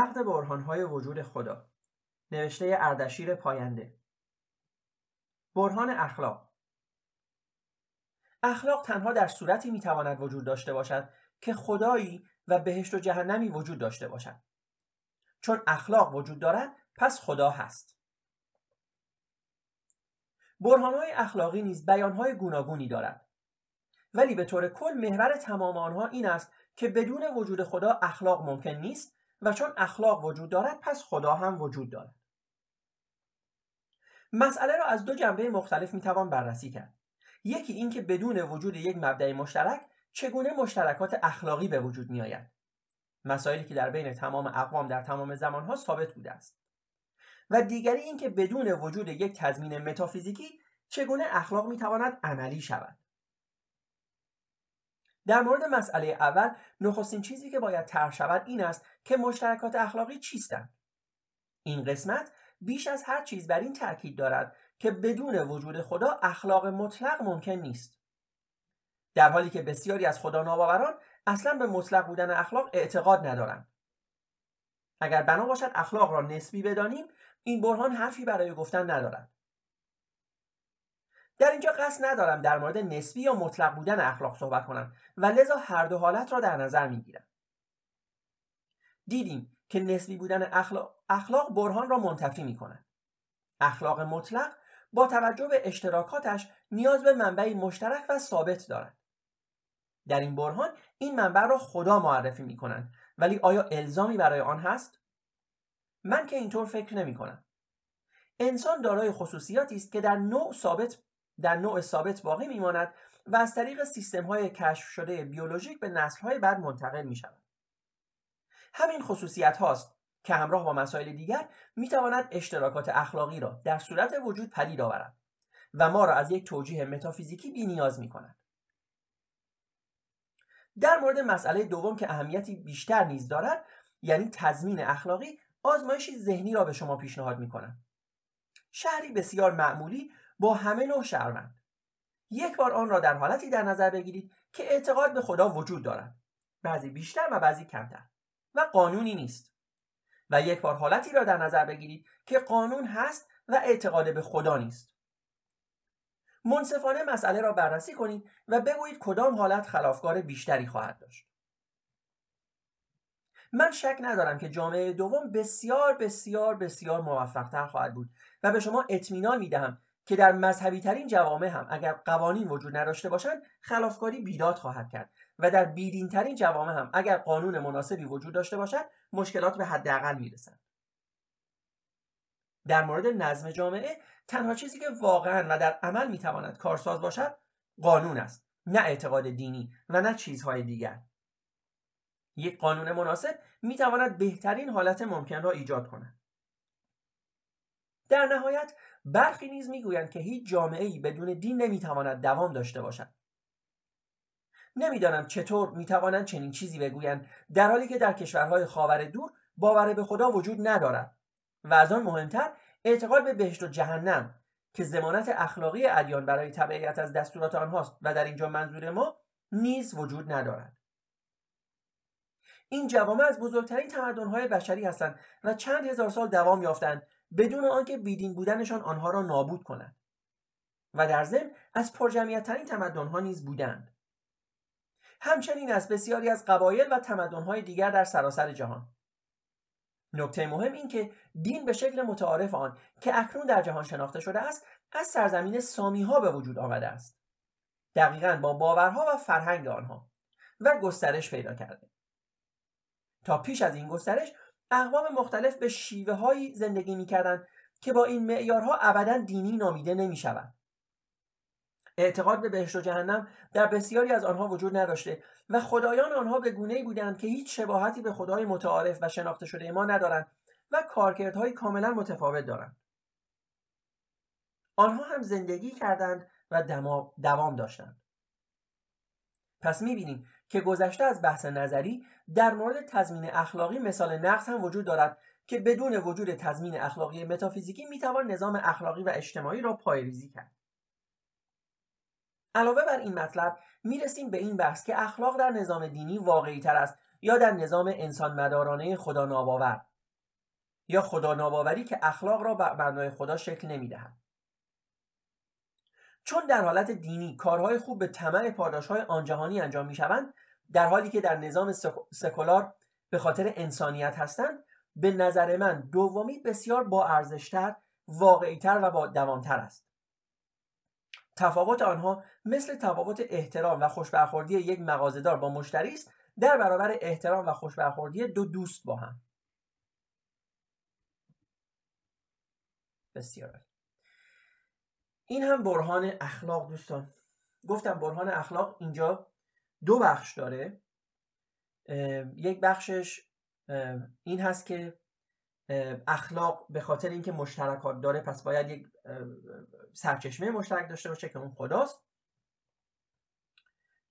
نقد برهانهای وجود خدا. نوشته اردشیر پاینده. برهان اخلاق. اخلاق تنها در صورتی می‌تواند وجود داشته باشد که خدایی و بهشت و جهنمی وجود داشته باشد. چون اخلاق وجود دارد پس خدا هست. برهانهای اخلاقی نیز بیانهای گوناگونی دارد. ولی به طور کل محور تمام آنها این است که بدون وجود خدا اخلاق ممکن نیست و چون اخلاق وجود دارد پس خدا هم وجود دارد. مسئله را از دو جنبه مختلف می‌توان بررسی کرد. یکی اینکه بدون وجود یک مبدع مشترک چگونه مشترکات اخلاقی به وجود میآید؟ مسائلی که در بین تمام اقوام در تمام زمانها ثابت بوده است. و دیگری اینکه بدون وجود یک تضمین متافیزیکی چگونه اخلاق می‌تواند عملی شود؟ در مورد مسئله اول نخستین چیزی که باید طرح شود این است که مشترکات اخلاقی چیستند. این قسمت بیش از هر چیز بر این تاکید دارد که بدون وجود خدا اخلاق مطلق ممکن نیست. در حالی که بسیاری از خدا ناباوران اصلا به مطلق بودن اخلاق اعتقاد ندارند. اگر بنا باشد اخلاق را نسبی بدانیم این برهان حرفی برای گفتن ندارد. در اینجا قصد ندارم در مورد نسبی یا مطلق بودن اخلاق صحبت کنم و لذا هر دو حالت را در نظر می‌گیرم دیدیم که نسبی بودن اخلاق, اخلاق برهان را منتفی می کند. اخلاق مطلق با توجه به اشتراکاتش نیاز به منبعی مشترک و ثابت دارد. در این برهان این منبع را خدا معرفی می کنند ولی آیا الزامی برای آن هست؟ من که اینطور فکر نمی کنم. انسان دارای خصوصیاتی است که در نوع ثابت در نوع ثابت باقی میماند و از طریق سیستم های کشف شده بیولوژیک به نسل های بعد منتقل می شود. همین خصوصیت هاست که همراه با مسائل دیگر می تواند اشتراکات اخلاقی را در صورت وجود پدید آورد و ما را از یک توجیه متافیزیکی بی نیاز می کند. در مورد مسئله دوم که اهمیتی بیشتر نیز دارد یعنی تضمین اخلاقی آزمایشی ذهنی را به شما پیشنهاد می کنم. شهری بسیار معمولی با همه نوع شهروند. یک بار آن را در حالتی در نظر بگیرید که اعتقاد به خدا وجود دارد. بعضی بیشتر و بعضی کمتر. و قانونی نیست. و یک بار حالتی را در نظر بگیرید که قانون هست و اعتقاد به خدا نیست. منصفانه مسئله را بررسی کنید و بگویید کدام حالت خلافکار بیشتری خواهد داشت. من شک ندارم که جامعه دوم بسیار بسیار بسیار موفقتر خواهد بود و به شما اطمینان می‌دهم که در مذهبی ترین جوامع هم اگر قوانین وجود نداشته باشند خلافکاری بیداد خواهد کرد. و در بیدین ترین جوامع هم اگر قانون مناسبی وجود داشته باشد مشکلات به حداقل می‌رسند. در مورد نظم جامعه تنها چیزی که واقعا و در عمل می‌تواند کارساز باشد قانون است. نه اعتقاد دینی و نه چیزهای دیگر. یک قانون مناسب می‌تواند بهترین حالت ممکن را ایجاد کند. در نهایت برخی نیز می‌گویند که هیچ جامعه ای بدون دین نمی‌تواند دوام داشته باشد. نمی‌دانم چطور می‌توانند چنین چیزی بگویند در حالی که در کشورهای خاور دور باور به خدا وجود ندارد و از آن مهمتر اعتقاد به بهشت و جهنم که زمانت اخلاقی ادیان برای تبعیت از دستورات آنهاست و در اینجا منظور ما نیز وجود ندارد. این جوامع از بزرگترین تمدنهای بشری هستند و چند هزار سال دوام یافتند بدون آنکه بیدین بودنشان آنها را نابود کند و در ضمن از پرجمعیتترین تمدنها نیز بودند. همچنین از بسیاری از قبایل و تمدنهای دیگر در سراسر جهان. نکته مهم این که دین به شکل متعارف آن که اکنون در جهان شناخته شده است از سرزمین سامی ها به وجود آمده است. دقیقا با باورها و فرهنگ آنها و گسترش پیدا کرده. تا پیش از این گسترش اقوام مختلف به شیوه هایی زندگی می‌کردند که با این معیارها ابدا دینی نامیده نمی شود. اعتقاد به بهشت و جهنم در بسیاری از آنها وجود نداشته و خدایان آنها به گونه بودند که هیچ شباهتی به خدای متعارف و شناخته شده ما ندارند و کارکردهای کاملا متفاوت دارند. آنها هم زندگی کردند و دوام داشتند. پس می‌بینیم که گذشته از بحث نظری در مورد تضمین اخلاقی مثال نقص هم وجود دارد که بدون وجود تضمین اخلاقی متافیزیکی می‌توان نظام اخلاقی و اجتماعی را پایریزی کرد. علاوه بر این مطلب می‌رسیم به این بحث که اخلاق در نظام دینی واقعی تر است یا در نظام انسان مدارانه خدا ناباور یا خدا ناباوری که اخلاق را بر مبنای خدا شکل نمی‌دهد. چون در حالت دینی کارهای خوب به طمع پاداشهای آنجهانی انجام می‌شوند در حالی که در نظام سکولار به خاطر انسانیت هستند به نظر من دومی بسیار با ارزشتر واقعیتر و با دوامتر است. تفاوت آنها مثل تفاوت احترام و خوشبرخوردی یک مغازهدار با مشتری است در برابر احترام و خوشبرخوردی دو دوست با هم. بسیار این هم برهان اخلاق دوستان. گفتم برهان اخلاق اینجا دو بخش داره. یک بخشش این هست که اخلاق به خاطر اینکه مشترکات داره پس باید یک سرچشمه مشترک داشته باشه که اون خداست.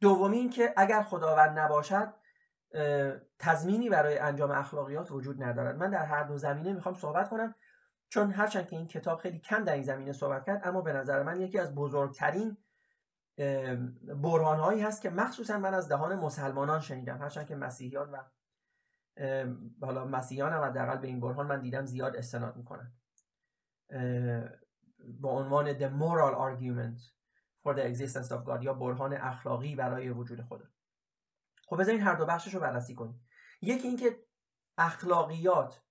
دومی این که اگر خداوند نباشد تضمینی برای انجام اخلاقیات وجود ندارد. من در هر دو زمینه می‌خوام صحبت کنم. چون هرچند که این کتاب خیلی کم در این زمینه صحبت کرد اما به نظر من یکی از بزرگترین برهانهایی هست که مخصوصا من از دهان مسلمانان شنیدم. هرچند که مسیحیان و حالا مسیحیان هم حداقل به این برهان من دیدم زیاد استناد می‌کنن با عنوان the moral argument for the existence of God یا برهان اخلاقی برای وجود خدا. خب بذارین هر دو بخشش رو بررسی کنیم. یکی اینکه اخلاقیات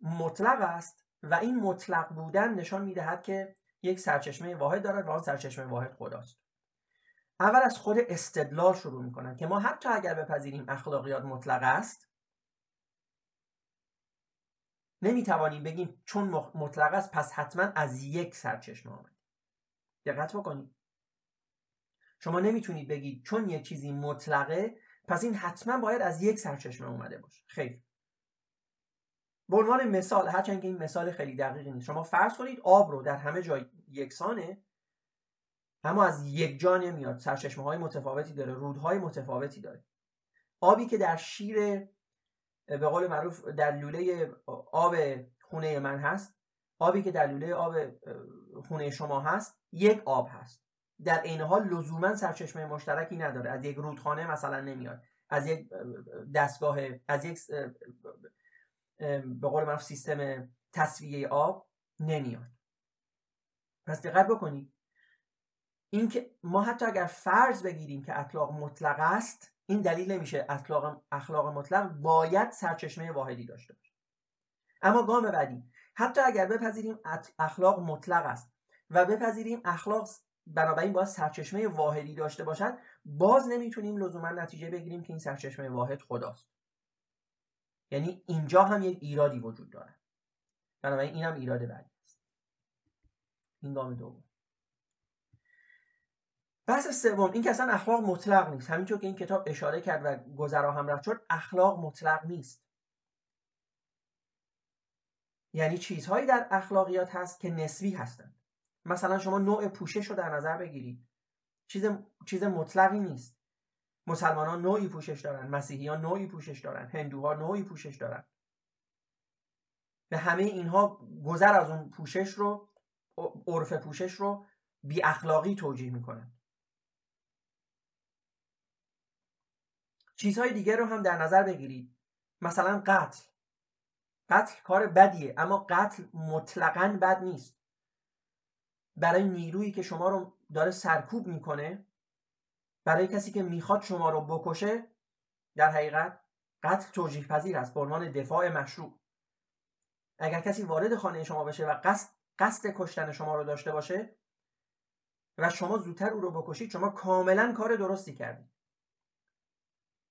مطلق است و این مطلق بودن نشان می‌دهد که یک سرچشمه واحد دارد و آن سرچشمه واحد خداست. اول از خود استدلال شروع می‌کنن که ما حتی اگر بپذیریم اخلاقیات مطلق است نمی‌توانیم بگیم چون مطلق است پس حتما از یک سرچشمه آمد. دقت بکنید. شما نمی‌تونید بگید چون یک چیزی مطلقه پس این حتما باید از یک سرچشمه اومده باشه. خیر. به عنوان مثال هرچند که این مثال خیلی دقیقی نیست. شما فرض کنید آب رو در همه جای یکسانه اما از یک جا نمیاد. سرچشمه های متفاوتی داره رودهای متفاوتی داره. آبی که در شیر به قول معروف در لوله آب خونه من هست آبی که در لوله آب خونه شما هست یک آب هست. در عین حال لزوما سرچشمه مشترکی نداره. از یک رودخانه مثلا نمیاد. از یک دستگاه از یک به قول معروف سیستم تصویه آب نمیاد. پس دقت بکنید. اینکه ما حتی اگر فرض بگیریم که اطلاق مطلق است این دلیل نمیشه اطلاق اخلاق مطلق باید سرچشمه واحدی داشته باشه. اما گام بعدی حتی اگر بپذیریم اخلاق مطلق است و بپذیریم اخلاق بنابراین باید سرچشمه واحدی داشته باشد باز نمی‌تونیم لزوما نتیجه بگیریم که این سرچشمه واحد خداست. یعنی اینجا هم یک ایرادی وجود داره. بنابراین این هم ایراد بعدی است. این گام دوم. بحث سوم این که اصلا اخلاق مطلق نیست. همینطور که این کتاب اشاره کرد و گذرا هم رفت شد اخلاق مطلق نیست. یعنی چیزهایی در اخلاقیات هست که نسبی هستند. مثلا شما نوع پوشش رو در نظر بگیرید. چیز چیز مطلقی نیست. مسلمانان نوعی پوشش دارن. مسیحیان نوعی پوشش دارن. هندوها نوعی پوشش دارن. و همه اینها گذر از اون پوشش رو عرف پوشش رو بی اخلاقی توجیه می‌کنن. چیزهای دیگر رو هم در نظر بگیرید. مثلا قتل. قتل کار بدیه اما قتل مطلقا بد نیست. برای نیرویی که شما رو داره سرکوب می‌کنه برای کسی که می‌خواد شما رو بکشه در حقیقت قتل توجیه پذیر است به عنوان دفاع مشروع. اگر کسی وارد خانه شما بشه و قصد قصد کشتن شما رو داشته باشه و شما زودتر او رو بکشید شما کاملا کار درستی کردید.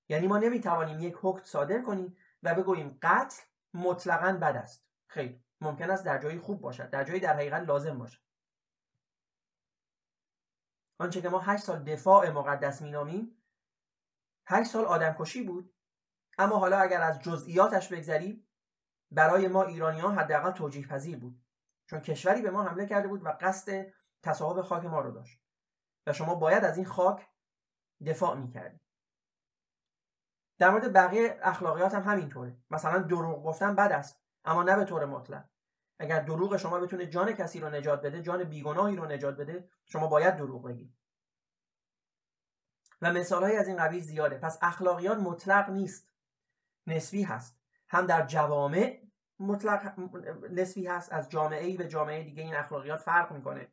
یعنی ما نمی‌توانیم یک حکم صادر کنیم و بگوییم قتل مطلقا بد است. خیر ممکن است در جایی خوب باشد در جایی در حقیقت لازم باشد. آنچه که ما هشت سال دفاع مقدس مینامیم هشت سال آدمکشی بود. اما حالا اگر از جزئیاتش بگذریم برای ما ایرانی ها حداقل توجیه پذیر بود. چون کشوری به ما حمله کرده بود و قصد تصاحب خاک ما رو داشت. و شما باید از این خاک دفاع می‌کردید. در مورد بقیه اخلاقیات هم همینطوره. مثلا دروغ گفتن بد است اما نه به طور مطلق. اگر دروغ شما بتونه جان کسی رو نجات بده جان بیگناهی رو نجات بده شما باید دروغ بگید و مثالهایی از این قبیل زیاده. پس اخلاقیات مطلق نیست. نسبی هست. هم در جوامع مطلق نسبی هست. از جامعه ای به جامعه دیگه این اخلاقیات فرق می‌کنه.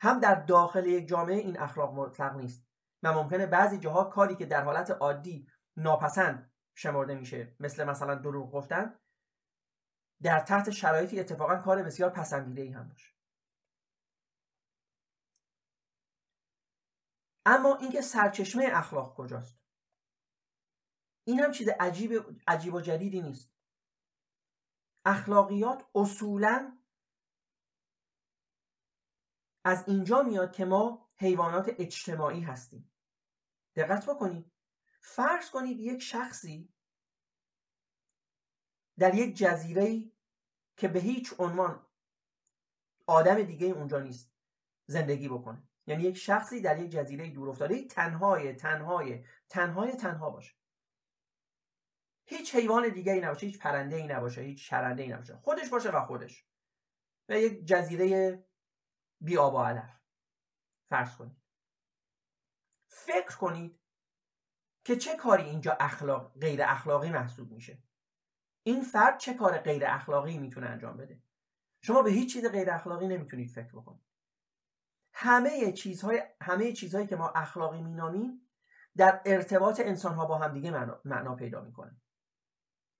هم در داخل یک جامعه این اخلاق مطلق نیست. و ممکنه بعضی جاها کاری که در حالت عادی ناپسند شمرده میشه. مثل مثلا دروغ گفتن. در تحت شرایطی اتفاقا کار بسیار پسندیده ای هم باشه. اما اینکه سرچشمه اخلاق کجاست؟ این هم چیز عجیب عجیب و جدیدی نیست. اخلاقیات اصولا از اینجا میاد که ما حیوانات اجتماعی هستیم. دقت بکنید. فرض کنید یک شخصی در یک جزیره که به هیچ عنوان آدم دیگه اونجا نیست زندگی بکنه. یعنی یک شخصی در یک جزیره دور افتاده تنهای تنهای تنهای تنها باشه. هیچ حیوان دیگه ای نباشه هیچ پرنده ای نباشه هیچ چرنده ای نباشه. خودش باشه و خودش. و یک جزیره بی آب و علف. فرض کنید. فکر کنید که چه کاری اینجا اخلاق غیر اخلاقی محسوب میشه. این فرد چه کار غیر اخلاقی می‌تونه انجام بده؟ شما به هیچ چیز غیر اخلاقی نمی‌تونید فکر بکنید. همه چیزهای همه چیزهایی که ما اخلاقی مینامیم در ارتباط انسان ها با همدیگه معنا, معنا پیدا می‌کنه.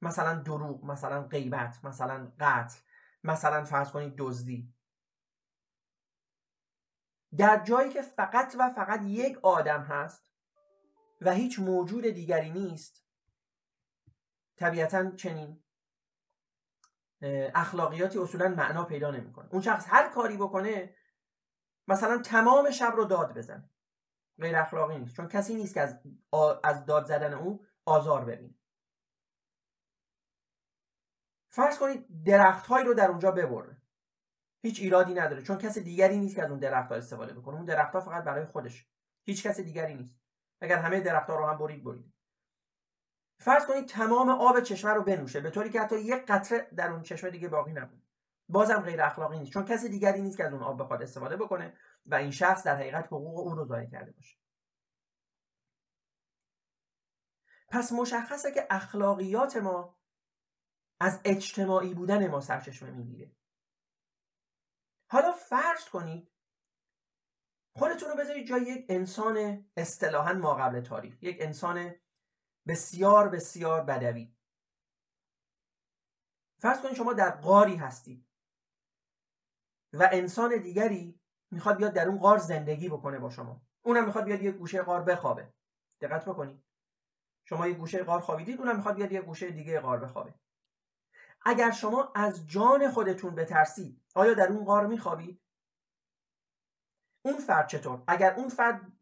مثلا دروغ مثلا غیبت مثلا قتل مثلا فرض کنید دزدی. در جایی که فقط و فقط یک آدم هست و هیچ موجود دیگری نیست طبیعتا چنین اخلاقیاتی اصولا معنا پیدا نمی‌کنه. اون شخص هر کاری بکنه مثلا تمام شب رو داد بزنه. غیر اخلاقی نیست. چون کسی نیست که از, از داد زدن او آزار ببینه. فرض کنید درخت هایی رو در اونجا ببره. هیچ ایرادی نداره. چون کسی دیگری نیست که از اون درخت ها استفاده بکنه. اون درخت ها فقط برای خودش هیچ کسی دیگری نیست. اگر همه درخت ها رو هم برید برید. فرض کنید تمام آب چشمه رو بنوشه به طوری که حتی یک قطره در اون چشمه دیگه باقی نمونه بازم غیر اخلاقی نیست چون کسی دیگری نیست که از اون آب بخواد استفاده بکنه و این شخص در حقیقت حقوق اون رو ضایع کرده باشه. پس مشخصه که اخلاقیات ما از اجتماعی بودن ما سرچشمه می‌گیره. حالا فرض کنید خودتون رو بذارید جای یک انسان اصطلاحا ما قبل تاریخ یک انسان بسیار بسیار بدوی. فرض کنید شما در قاری هستید. و انسان دیگری می‌خواد بیاد در اون غار زندگی بکنه با شما. اونم می‌خواد بیاد یه گوشه غار بخوابه. دقت بکنید. شما یه گوشه غار خوابیدید اونم می‌خواد بیاد یه گوشه دیگه غار بخوابه. اگر شما از جان خودتون بترسید آیا در اون غار میخوابید؟ اون فرد چطور؟ اگر اون فرد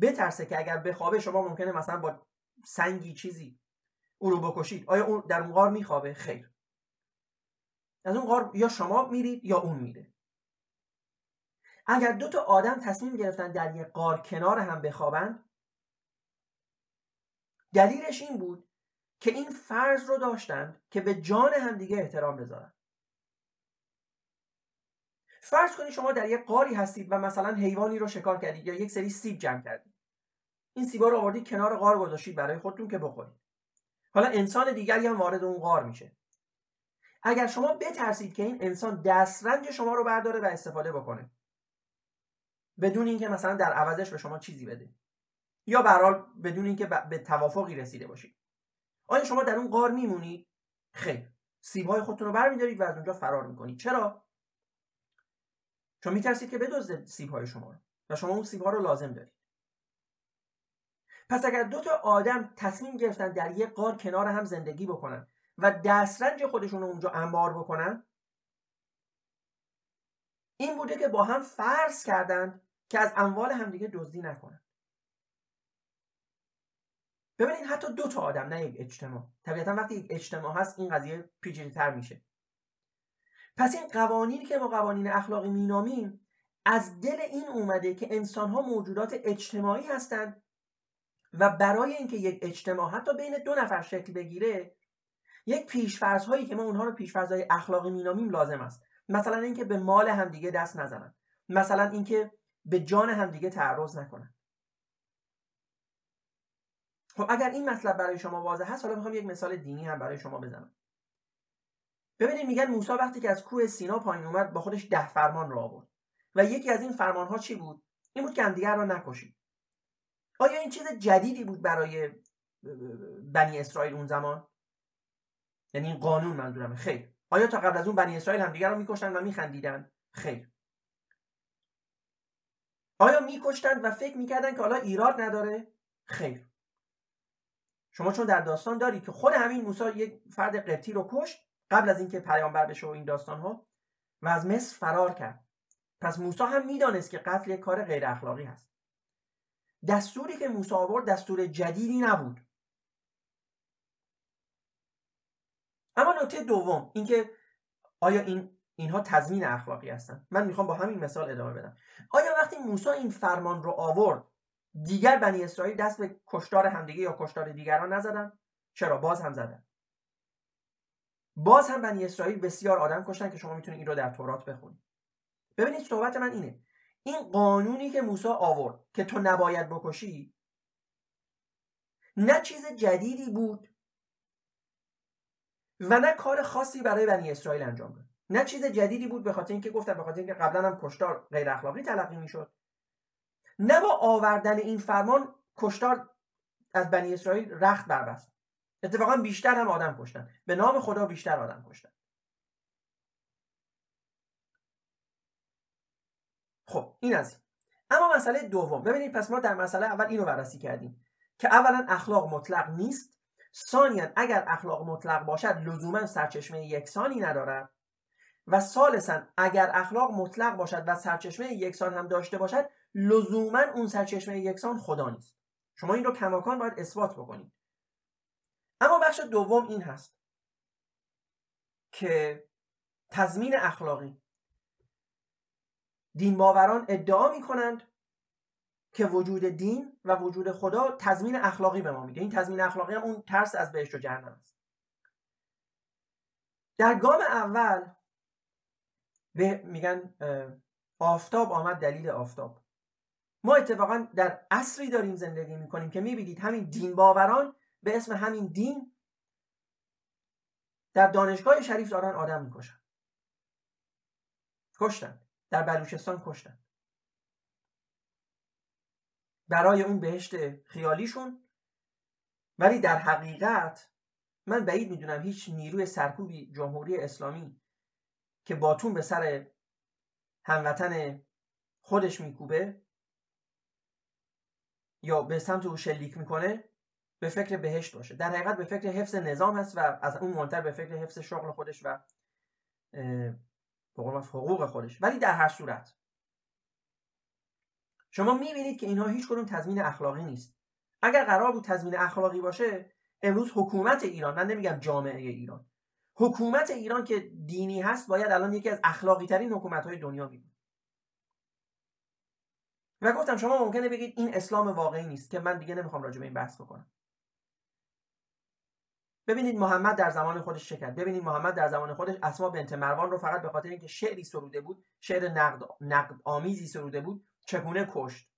بترسه که اگر بخوابه شما ممکنه مثلا با سنگی چیزی. او رو بکشید. آیا اون در اون غار میخوابه؟ خیر. از اون غار یا شما میرید یا اون میره. اگر دو تا آدم تصمیم گرفتن در یک غار کنار هم بخوابند دلیلش این بود که این فرض رو داشتند که به جان همدیگه احترام بذارن. فرض کنید شما در یک قاری هستید و مثلا حیوانی رو شکار کردید یا یک سری سیب جمع کردید. این سیبا رو آوردید کنار غار گذاشتید برای خودتون که بخورید. حالا انسان دیگری هم وارد اون غار میشه. اگر شما بترسید که این انسان دسترنج شما رو برداره و استفاده بکنه بدون اینکه مثلا در عوضش به شما چیزی بده یا به بدون اینکه به توافقی رسیده باشید. آیا شما در اون غار میمونید خیر. سیبهای خودتون رو برمیدارید و از اونجا فرار می‌کنید. چرا؟ چون میترسید که بدزده سیبهای شما رو و شما اون سیبها رو لازم دارید. پس اگر دو تا آدم تصمیم گرفتن در یک غار کنار هم زندگی بکنن و دسترنج خودشون رو اونجا انبار بکنن این بوده که با هم فرض کردند که از اموال همدیگه دزدی نکنن. ببینید حتی دو تا آدم نه یک اجتماع. طبیعتا وقتی یک اجتماع هست این قضیه تر میشه. پس این قوانینی که ما قوانین اخلاقی مینامیم از دل این اومده که انسان ها موجودات اجتماعی هستند و برای اینکه یک اجتماع حتی بین دو نفر شکل بگیره یک پیشفرض هایی که ما اونها رو پیشفرض های اخلاقی مینامیم لازم است. مثلا اینکه به مال همدیگه دست نزنن. مثلا اینکه به جان همدیگه تعرض نکنن. خب اگر این مطلب برای شما واضح هست حالا می‌خوام یک مثال دینی هم برای شما بزنم. ببینید میگن موسی وقتی که از کوه سینا پایین اومد با خودش ده فرمان را آورد. و یکی از این فرمان ها چی بود؟ این بود که همدیگر را نکشید. آیا این چیز جدیدی بود برای بنی اسرائیل اون زمان؟ یعنی این قانون منظورمه. خیر. آیا تا قبل از اون بنی اسرائیل همدیگر رو میکشتن و میخندیدن؟ خیر. آیا میکشتن و فکر می‌کردن که حالا ایراد نداره؟ خیر. شما چون در داستان دارید که خود همین موسی یک فرد قبطی رو کشت قبل از اینکه پیامبر بشه و این داستان ها و از مصر فرار کرد. پس موسی هم می‌دانست که قتل یک کار غیر اخلاقی هست. دستوری که موسی آورد دستور جدیدی نبود. اما نکته دوم اینکه آیا این اینها تضمین اخلاقی هستن؟ من می‌خوام با همین مثال ادامه بدم. آیا وقتی موسی این فرمان رو آورد دیگر بنی اسرائیل دست به کشتار همدیگه یا کشتار دیگران نزدن؟ چرا؟ باز هم زدن. باز هم بنی اسرائیل بسیار آدم کشتن که شما می‌تونید این رو در تورات بخونید ببینید صحبت من اینه. این قانونی که موسی آورد که تو نباید بکشی نه چیز جدیدی بود و نه کار خاصی برای بنی اسرائیل انجام داد. نه چیز جدیدی بود به خاطر اینکه گفتم به خاطر اینکه قبلا هم کشتار غیر اخلاقی تلقی می‌شد. نه با آوردن این فرمان کشتار از بنی اسرائیل رخت بربست. اتفاقا بیشتر هم آدم کشتن. به نام خدا بیشتر آدم کشتن. خب این از این. اما مسئله دوم. ببینید پس ما در مسئله اول اینو بررسی کردیم که اولا اخلاق مطلق نیست. ثانیا اگر اخلاق مطلق باشد لزوما سرچشمه یکسانی ندارد. و ثالثا اگر اخلاق مطلق باشد و سرچشمه یکسان هم داشته باشد لزوما اون سرچشمه یکسان خدا نیست. شما این رو کماکان باید اثبات بکنید. اما بخش دوم این هست که تضمین اخلاقی. دین باوران ادعا می کنند که وجود دین و وجود خدا تضمین اخلاقی به ما میده. این تضمین اخلاقی هم اون ترس از بهشت و جهنم است. در گام اول به میگن آفتاب آمد دلیل آفتاب. ما اتفاقا در عصری داریم زندگی می‌کنیم که می‌بینید همین دین باوران به اسم همین دین در دانشگاه شریف دارن آدم می‌کشن. کشتن. در بلوچستان کشتن. برای اون بهشت خیالیشون. ولی در حقیقت من بعید می‌دونم هیچ نیروی سرکوبی جمهوری اسلامی که باتون به سر هموطن خودش میکوبه یا به سمت او شلیک می‌کنه به فکر بهشت باشه. در حقیقت به فکر حفظ نظام هست و از اون منتر به فکر حفظ شغل خودش و حقوق خودش. ولی در هر صورت. شما می‌بینید که اینها هیچ کدوم تضمین اخلاقی نیست. اگر قرار بود تضمین اخلاقی باشه امروز حکومت ایران من نمیگم جامعه ایران. حکومت ایران که دینی هست باید الان یکی از اخلاقی ترین حکومت های دنیا بود و گفتم شما ممکنه بگید این اسلام واقعی نیست که من دیگه نمی‌خوام راجع به این بحث بکنم. ببینید محمد در زمان خودش چه کرد. ببینید محمد در زمان خودش اسما بنت مروان رو فقط به خاطر اینکه شعری سروده بود شعر نقد, نقد آمیزی سروده بود چگونه کشت؟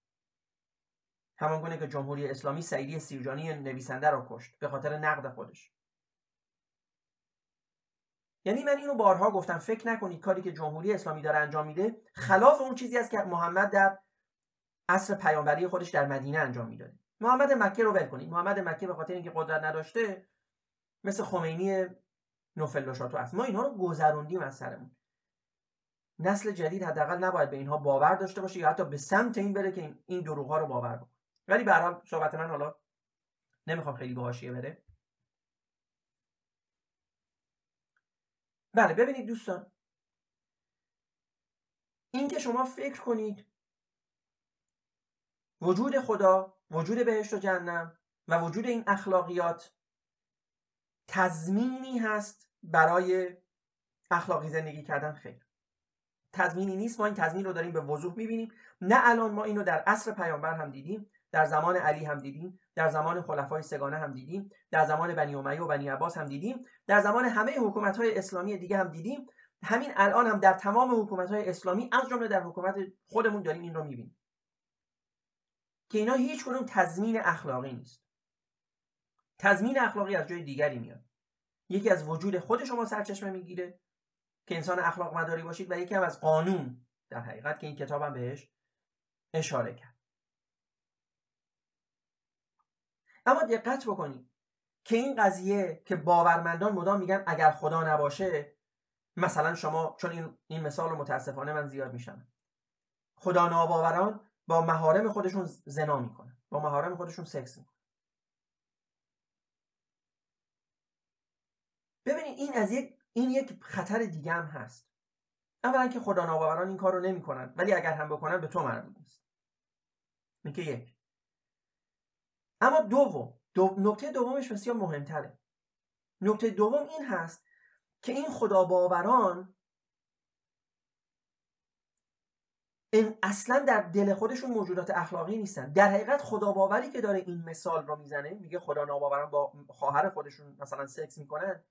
همان گونه که جمهوری اسلامی سعیدی سیرجانی نویسنده رو کشت به خاطر نقد خودش. یعنی من اینو بارها گفتم فکر نکنید کاری که جمهوری اسلامی داره انجام میده خلاف اون چیزی است که محمد در عصر پیامبری خودش در مدینه انجام می‌داده. محمد مکه رو ول کنید. محمد مکه به خاطر اینکه قدرت نداشته مثل خمینی نوفل شاتو است ما اینها رو گذروندیم از سرمون. نسل جدید حداقل نباید به اینها باور داشته باشه یا حتی به سمت این بره که این دروغ ها رو باور بکنه. ولی به حال صحبت من حالا نمی‌خوام خیلی به بره. بله ببینید دوستان. این که شما فکر کنید وجود خدا وجود بهشت و جهنم و وجود این اخلاقیات تضمینی هست برای اخلاقی زندگی کردن خیر. تضمینی نیست ما این تضمین رو داریم به وضوح می‌بینیم. نه الان ما اینو در عصر پیامبر هم دیدیم در زمان علی هم دیدیم در زمان خلفای سگانه هم دیدیم در زمان بنی امیه و بنی عباس هم دیدیم در زمان همه حکومت های اسلامی دیگه هم دیدیم. همین الان هم در تمام حکومت های اسلامی از جمله در حکومت خودمون داریم این رو می‌بینیم. که اینا هیچ کنون تضمین اخلاقی نیست. تضمین اخلاقی از جای دیگری میاد. یکی از وجود خود شما سرچشمه می‌گیره که انسان اخلاق مداری باشید و یکی هم از قانون. در حقیقت که این کتابم بهش اشاره کرد. اما دقت بکنید که این قضیه که باورمندان مدام میگن اگر خدا نباشه مثلا شما چون این, این مثال رو متاسفانه من زیاد میشم خدا ناباوران با مهارم خودشون زنا می‌کنن با مهارم خودشون سکس می‌کنن. این از یک این یک خطر دیگه هم هست. اولا که خدا ناباوران این کار رو نمی‌کنن ولی اگر هم بکنن به تو مربوط نیست. این که یک. اما دوم دو... نکته دومش بسیار مهمتره. نکته دوم این هست که این خدا باوران این اصلا در دل خودشون موجودات اخلاقی نیستن. در حقیقت خدا باوری که داره این مثال رو می‌زنه میگه خدا ناباوران با خواهر خودشون مثلا سکس می‌کنن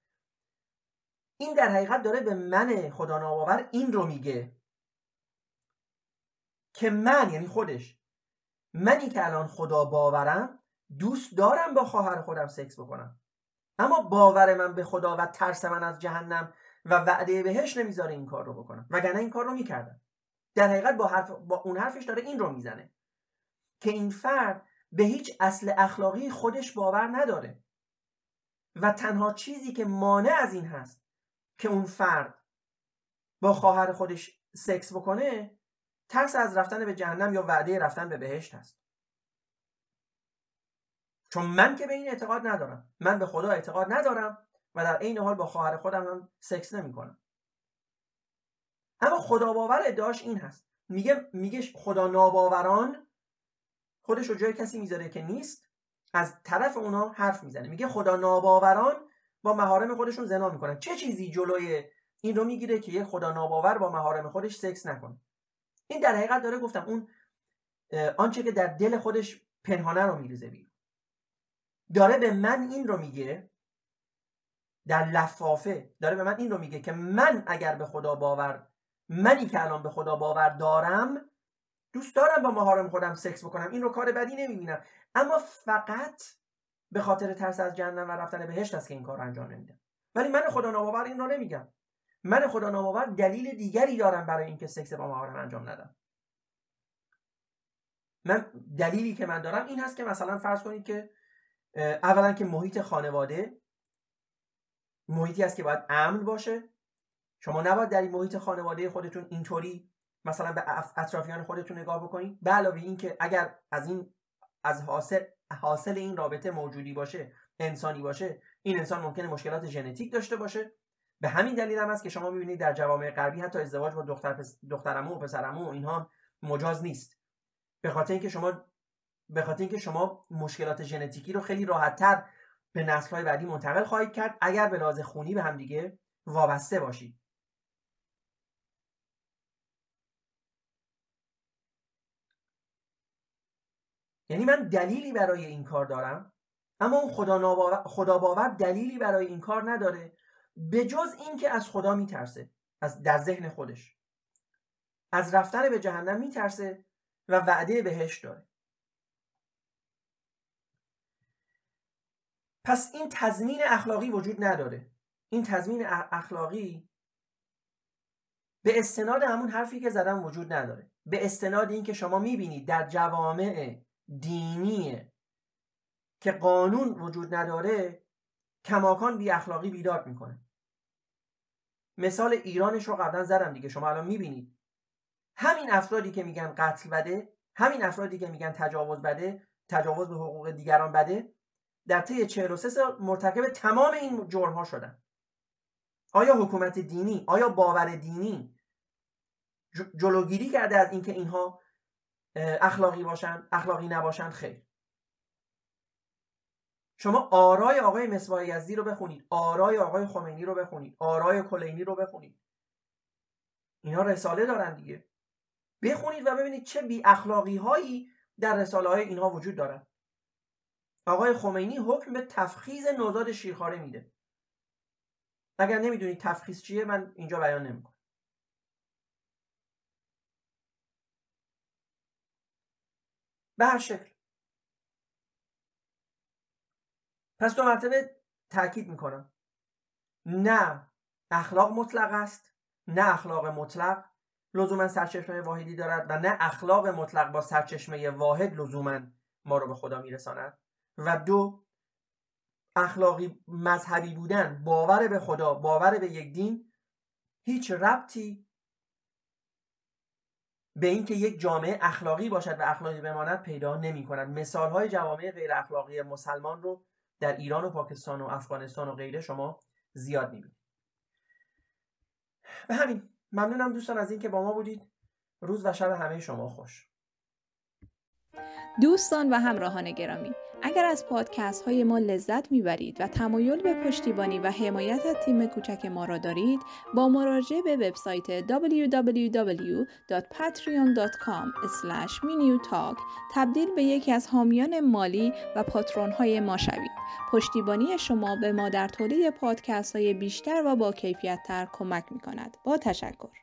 این در حقیقت داره به من خدا ناباور این رو میگه. که من یعنی خودش منی که الان خدا باورم دوست دارم با خواهر خودم سکس بکنم. اما باور من به خدا و ترس من از جهنم و وعده بهش نمی‌ذاره این کار رو بکنم. وگرنه این کار رو می‌کردم. در حقیقت با, حرف با اون حرفش داره این رو می‌زنه. که این فرد به هیچ اصل اخلاقی خودش باور نداره. و تنها چیزی که مانع از این هست که اون فرد با خواهر خودش سکس بکنه ترس از رفتن به جهنم یا وعده رفتن به بهشت هست. چون من که به این اعتقاد ندارم. من به خدا اعتقاد ندارم و در عین حال با خواهر خودم هم سکس نمی کنم اما خدا باور ادعاش این هست. میگه میگه خدا ناباوران خودش رو جای کسی می‌ذاره که نیست از طرف اونا حرف می‌زنه. میگه خدا ناباوران با مهارم خودشون زنا می‌کنن. چه چیزی جلوی این رو می‌گیره که یه خدا ناباور با مهارم خودش سکس نکنه؟ این در حقیقت داره گفتم اون آنچه که در دل خودش پنهانه رو میریزه بیرون. داره به من این رو میگه در لفافه داره به من این رو میگه که من اگر به خدا باور منی که الان به خدا باور دارم دوست دارم با مهارم خودم سکس بکنم. این رو کار بدی نمی‌بینم. اما فقط به خاطر ترس از جهنم و رفتن بهشت است که این کار انجام نمیدم ولی من خدا ناباور این رو نمیگم. من خدا ناباور دلیل دیگری دارم برای اینکه سکس با مهارم انجام ندم. من دلیلی که من دارم این هست که مثلا فرض کنید که اولا که محیط خانواده محیطی است که باید امن باشه. شما نباید در این محیط خانواده خودتون اینطوری مثلا به اطرافیان خودتون نگاه بکنید. به علاوه اینکه اگر از این از حاصل حاصل این رابطه موجودی باشه انسانی باشه این انسان ممکنه مشکلات ژنتیک داشته باشه. به همین دلیل هم است که شما می‌بینید در جوامع غربی حتی ازدواج با دختر پس... دخترمو و پسرمو اینها مجاز نیست. به خاطر اینکه شما به خاطر اینکه شما مشکلات ژنتیکی رو خیلی راحتتر به نسل‌های بعدی منتقل خواهید کرد. اگر به لحاظ خونی به همدیگه وابسته باشید. یعنی من دلیلی برای این کار دارم اما اون خدا, خدا باور دلیلی برای این کار نداره به جز اینکه از خدا میترسه از در ذهن خودش. از رفتن به جهنم میترسه و وعده بهش داره. پس این تضمین اخلاقی وجود نداره. این تضمین اخلاقی به استناد همون حرفی که زدم وجود نداره. به استناد اینکه شما می‌بینید در جوامع دینی که قانون وجود نداره کماکان بی اخلاقی بیدار می‌کنه. مثال ایرانش رو قبلا زدم دیگه شما الان می‌بینید. همین افرادی که میگن قتل بده همین افرادی که میگن تجاوز بده تجاوز به حقوق دیگران بده در طی 43 سال مرتکب تمام این جرم ها شدن. آیا حکومت دینی آیا باور دینی جلوگیری کرده از اینکه اینها اخلاقی باشن اخلاقی نباشن خیر. شما آرای آقای مصباح یزدی رو بخونید. آرای آقای خمینی رو بخونید. آرای کلینی رو بخونید. اینا رساله دارن دیگه. بخونید و ببینید چه بی اخلاقی هایی در رساله های اینها وجود دارن. آقای خمینی حکم به تفخیز نوزاد شیرخواره میده. اگر نمی‌دونید تفخیز چیه من اینجا بیان نمی‌کنم. پس دو مرتبه تاکید می‌کنم. نه اخلاق مطلق است نه اخلاق مطلق. لزوما سرچشمه واحدی دارد و نه اخلاق مطلق با سرچشمه واحد لزوما ما رو به خدا میرساند. و دو اخلاقی مذهبی بودن باور به خدا باور به یک دین هیچ ربطی به اینکه یک جامعه اخلاقی باشد و اخلاقی بماند پیدا نمی کند مثال های جوامع غیر اخلاقی مسلمان رو در ایران و پاکستان و افغانستان و غیره شما زیاد می‌بینید. به همین ممنونم دوستان از اینکه با ما بودید. روز و شب همه شما خوش. دوستان و همراهان گرامی اگر از پادکست های ما لذت می‌برید و تمایل به پشتیبانی و حمایت از تیم کوچک ما را دارید با مراجعه به وبسایت www.patreon.com talk تبدیل به یکی از حامیان مالی و patron های ما شوید. پشتیبانی شما به ما در تولید پادکست های بیشتر و با کیفیت تر کمک می کند با تشکر.